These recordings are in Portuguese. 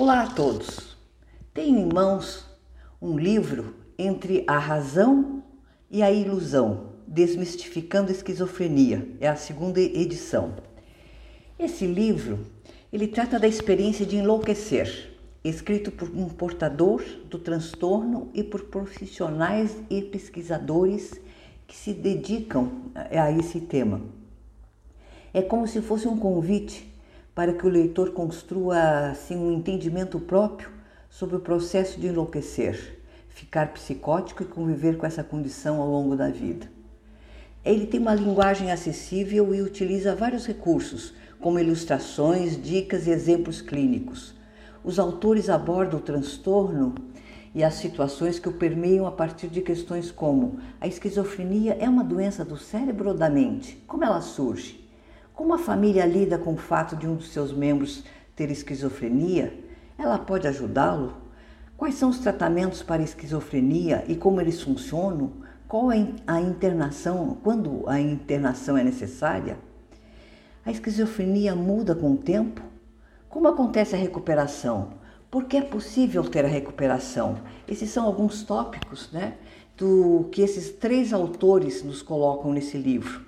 Olá a todos. Tenho em mãos um livro entre a razão e a ilusão, Desmistificando a Esquizofrenia. É a segunda edição. Esse livro, ele trata da experiência de enlouquecer, escrito por um portador do transtorno e por profissionais e pesquisadores que se dedicam a esse tema. É como se fosse um convite para que o leitor construa assim um entendimento próprio sobre o processo de enlouquecer, ficar psicótico e conviver com essa condição ao longo da vida. Ele tem uma linguagem acessível e utiliza vários recursos, como ilustrações, dicas e exemplos clínicos. Os autores abordam o transtorno e as situações que o permeiam a partir de questões como: a esquizofrenia é uma doença do cérebro ou da mente? Como ela surge? Como a família lida com o fato de um dos seus membros ter esquizofrenia? Ela pode ajudá-lo? Quais são os tratamentos para esquizofrenia e como eles funcionam? Qual é a internação, quando a internação é necessária? A esquizofrenia muda com o tempo? Como acontece a recuperação? Por que é possível ter a recuperação? Esses são alguns tópicos né, do que esses três autores nos colocam nesse livro.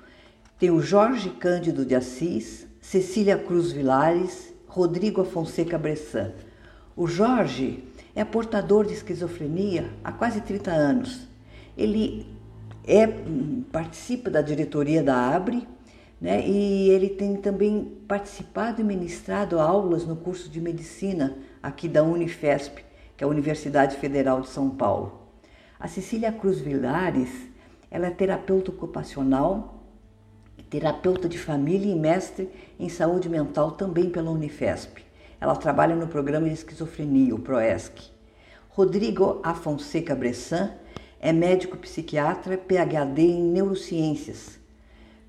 Tem o Jorge Cândido de Assis, Cecília Cruz Vilares, Rodrigo Afonseca Bressan. O Jorge é portador de esquizofrenia há quase 30 anos. Ele é, participa da diretoria da ABRE né, e ele tem também participado e ministrado aulas no curso de medicina aqui da Unifesp, que é a Universidade Federal de São Paulo. A Cecília Cruz Vilares ela é terapeuta ocupacional terapeuta de família e mestre em saúde mental também pela Unifesp. Ela trabalha no programa de esquizofrenia, o PROESC. Rodrigo Afonseca Bressan é médico psiquiatra, PhD em neurociências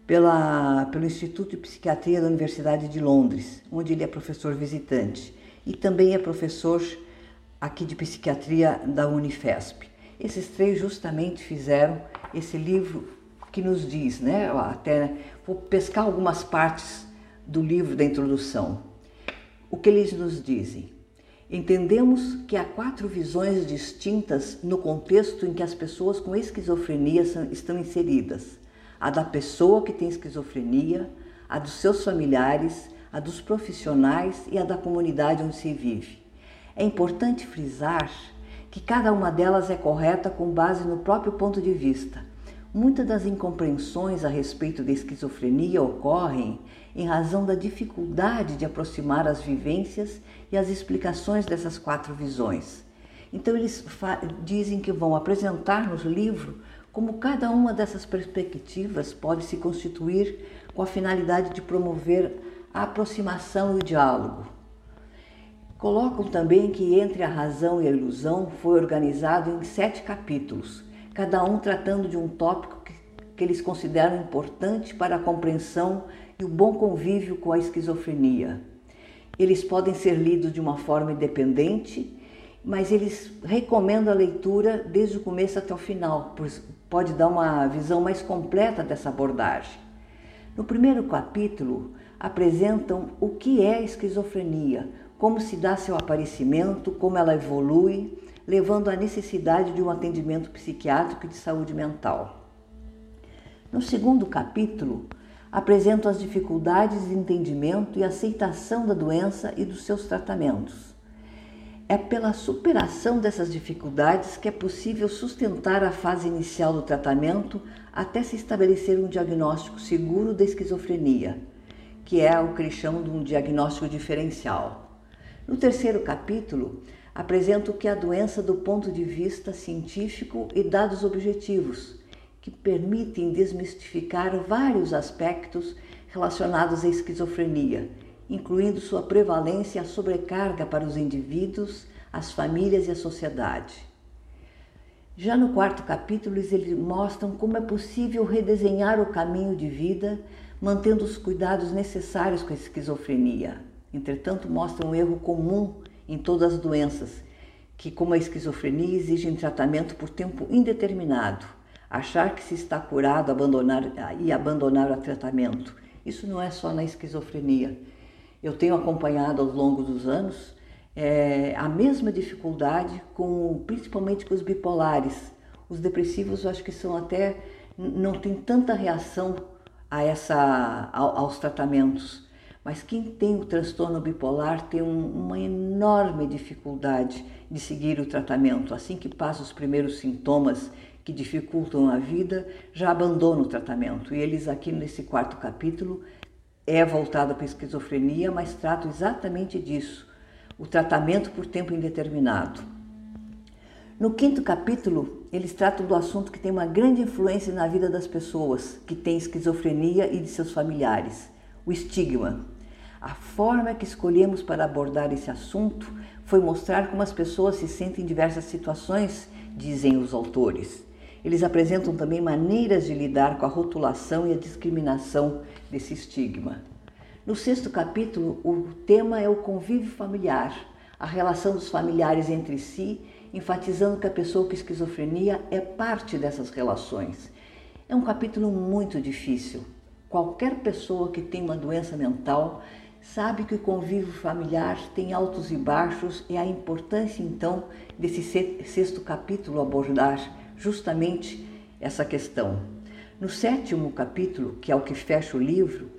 pela, pelo Instituto de Psiquiatria da Universidade de Londres, onde ele é professor visitante, e também é professor aqui de psiquiatria da Unifesp. Esses três justamente fizeram esse livro que nos diz, né? Até vou pescar algumas partes do livro da introdução. O que eles nos dizem? Entendemos que há quatro visões distintas no contexto em que as pessoas com esquizofrenia estão inseridas: a da pessoa que tem esquizofrenia, a dos seus familiares, a dos profissionais e a da comunidade onde se vive. É importante frisar que cada uma delas é correta com base no próprio ponto de vista Muitas das incompreensões a respeito da esquizofrenia ocorrem em razão da dificuldade de aproximar as vivências e as explicações dessas quatro visões. Então, eles dizem que vão apresentar no livro como cada uma dessas perspectivas pode se constituir com a finalidade de promover a aproximação e o diálogo. Colocam também que Entre a Razão e a Ilusão foi organizado em sete capítulos cada um tratando de um tópico que, que eles consideram importante para a compreensão e o bom convívio com a esquizofrenia. Eles podem ser lidos de uma forma independente, mas eles recomendam a leitura desde o começo até o final, pois pode dar uma visão mais completa dessa abordagem. No primeiro capítulo, apresentam o que é esquizofrenia, como se dá seu aparecimento, como ela evolui, levando à necessidade de um atendimento psiquiátrico e de saúde mental. No segundo capítulo, apresento as dificuldades de entendimento e aceitação da doença e dos seus tratamentos. É pela superação dessas dificuldades que é possível sustentar a fase inicial do tratamento até se estabelecer um diagnóstico seguro da esquizofrenia, que é o que eles chamam de um diagnóstico diferencial. No terceiro capítulo, apresento que a doença do ponto de vista científico e dados objetivos, que permitem desmistificar vários aspectos relacionados à esquizofrenia, incluindo sua prevalência e a sobrecarga para os indivíduos, as famílias e a sociedade. Já no quarto capítulo, eles mostram como é possível redesenhar o caminho de vida, mantendo os cuidados necessários com a esquizofrenia. Entretanto, mostram um erro comum em todas as doenças, que, como a esquizofrenia, exigem tratamento por tempo indeterminado. Achar que se está curado abandonar, e abandonar o tratamento. Isso não é só na esquizofrenia. Eu tenho acompanhado ao longo dos anos é, a mesma dificuldade com, principalmente com os bipolares. Os depressivos, eu acho que são até não tem tanta reação a essa aos tratamentos. Mas quem tem o transtorno bipolar tem um, uma enorme dificuldade de seguir o tratamento. Assim que passa os primeiros sintomas que dificultam a vida, já abandona o tratamento. E eles aqui nesse quarto capítulo é voltado para a esquizofrenia, mas trata exatamente disso, o tratamento por tempo indeterminado. No quinto capítulo, eles tratam do assunto que tem uma grande influência na vida das pessoas que têm esquizofrenia e de seus familiares, o estigma. A forma que escolhemos para abordar esse assunto foi mostrar como as pessoas se sentem em diversas situações, dizem os autores. Eles apresentam também maneiras de lidar com a rotulação e a discriminação desse estigma. No sexto capítulo, o tema é o convívio familiar, a relação dos familiares entre si, enfatizando que a pessoa com esquizofrenia é parte dessas relações. É um capítulo muito difícil. Qualquer pessoa que tem uma doença mental sabe que o convívio familiar tem altos e baixos e a importância então desse sexto capítulo abordar justamente essa questão. No sétimo capítulo, que é o que fecha o livro,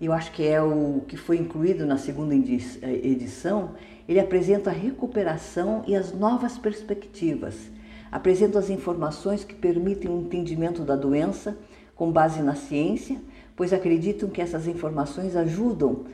eu acho que é o que foi incluído na segunda eh, edição, ele apresenta a recuperação e as novas perspectivas. Apresenta as informações que permitem o entendimento da doença com base na ciência, pois acreditam que essas informações ajudam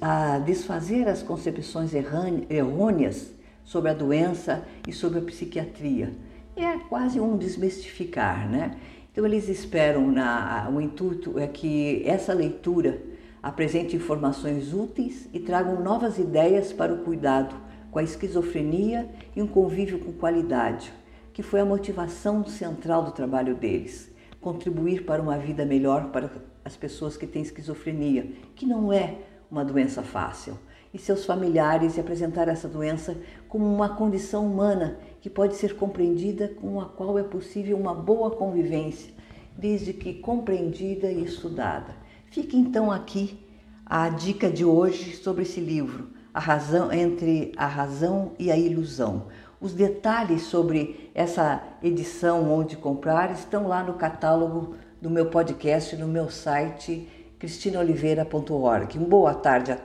a, desfazer as concepções errôneas sobre a doença e sobre a psiquiatria é quase um desmistificar, né? Então eles esperam, na, o intuito é que essa leitura apresente informações úteis e tragam novas ideias para o cuidado com a esquizofrenia e um convívio com qualidade, que foi a motivação central do trabalho deles, contribuir para uma vida melhor para as pessoas que têm esquizofrenia, que não é uma doença fácil e seus familiares e apresentar essa doença como uma condição humana que pode ser compreendida com a qual é possível uma boa convivência, desde que compreendida e estudada. Fica então aqui a dica de hoje sobre esse livro, A Razão entre a Razão e a Ilusão. Os detalhes sobre essa edição onde comprar estão lá no catálogo do meu podcast no meu site cristinaoliveira.org. Boa tarde a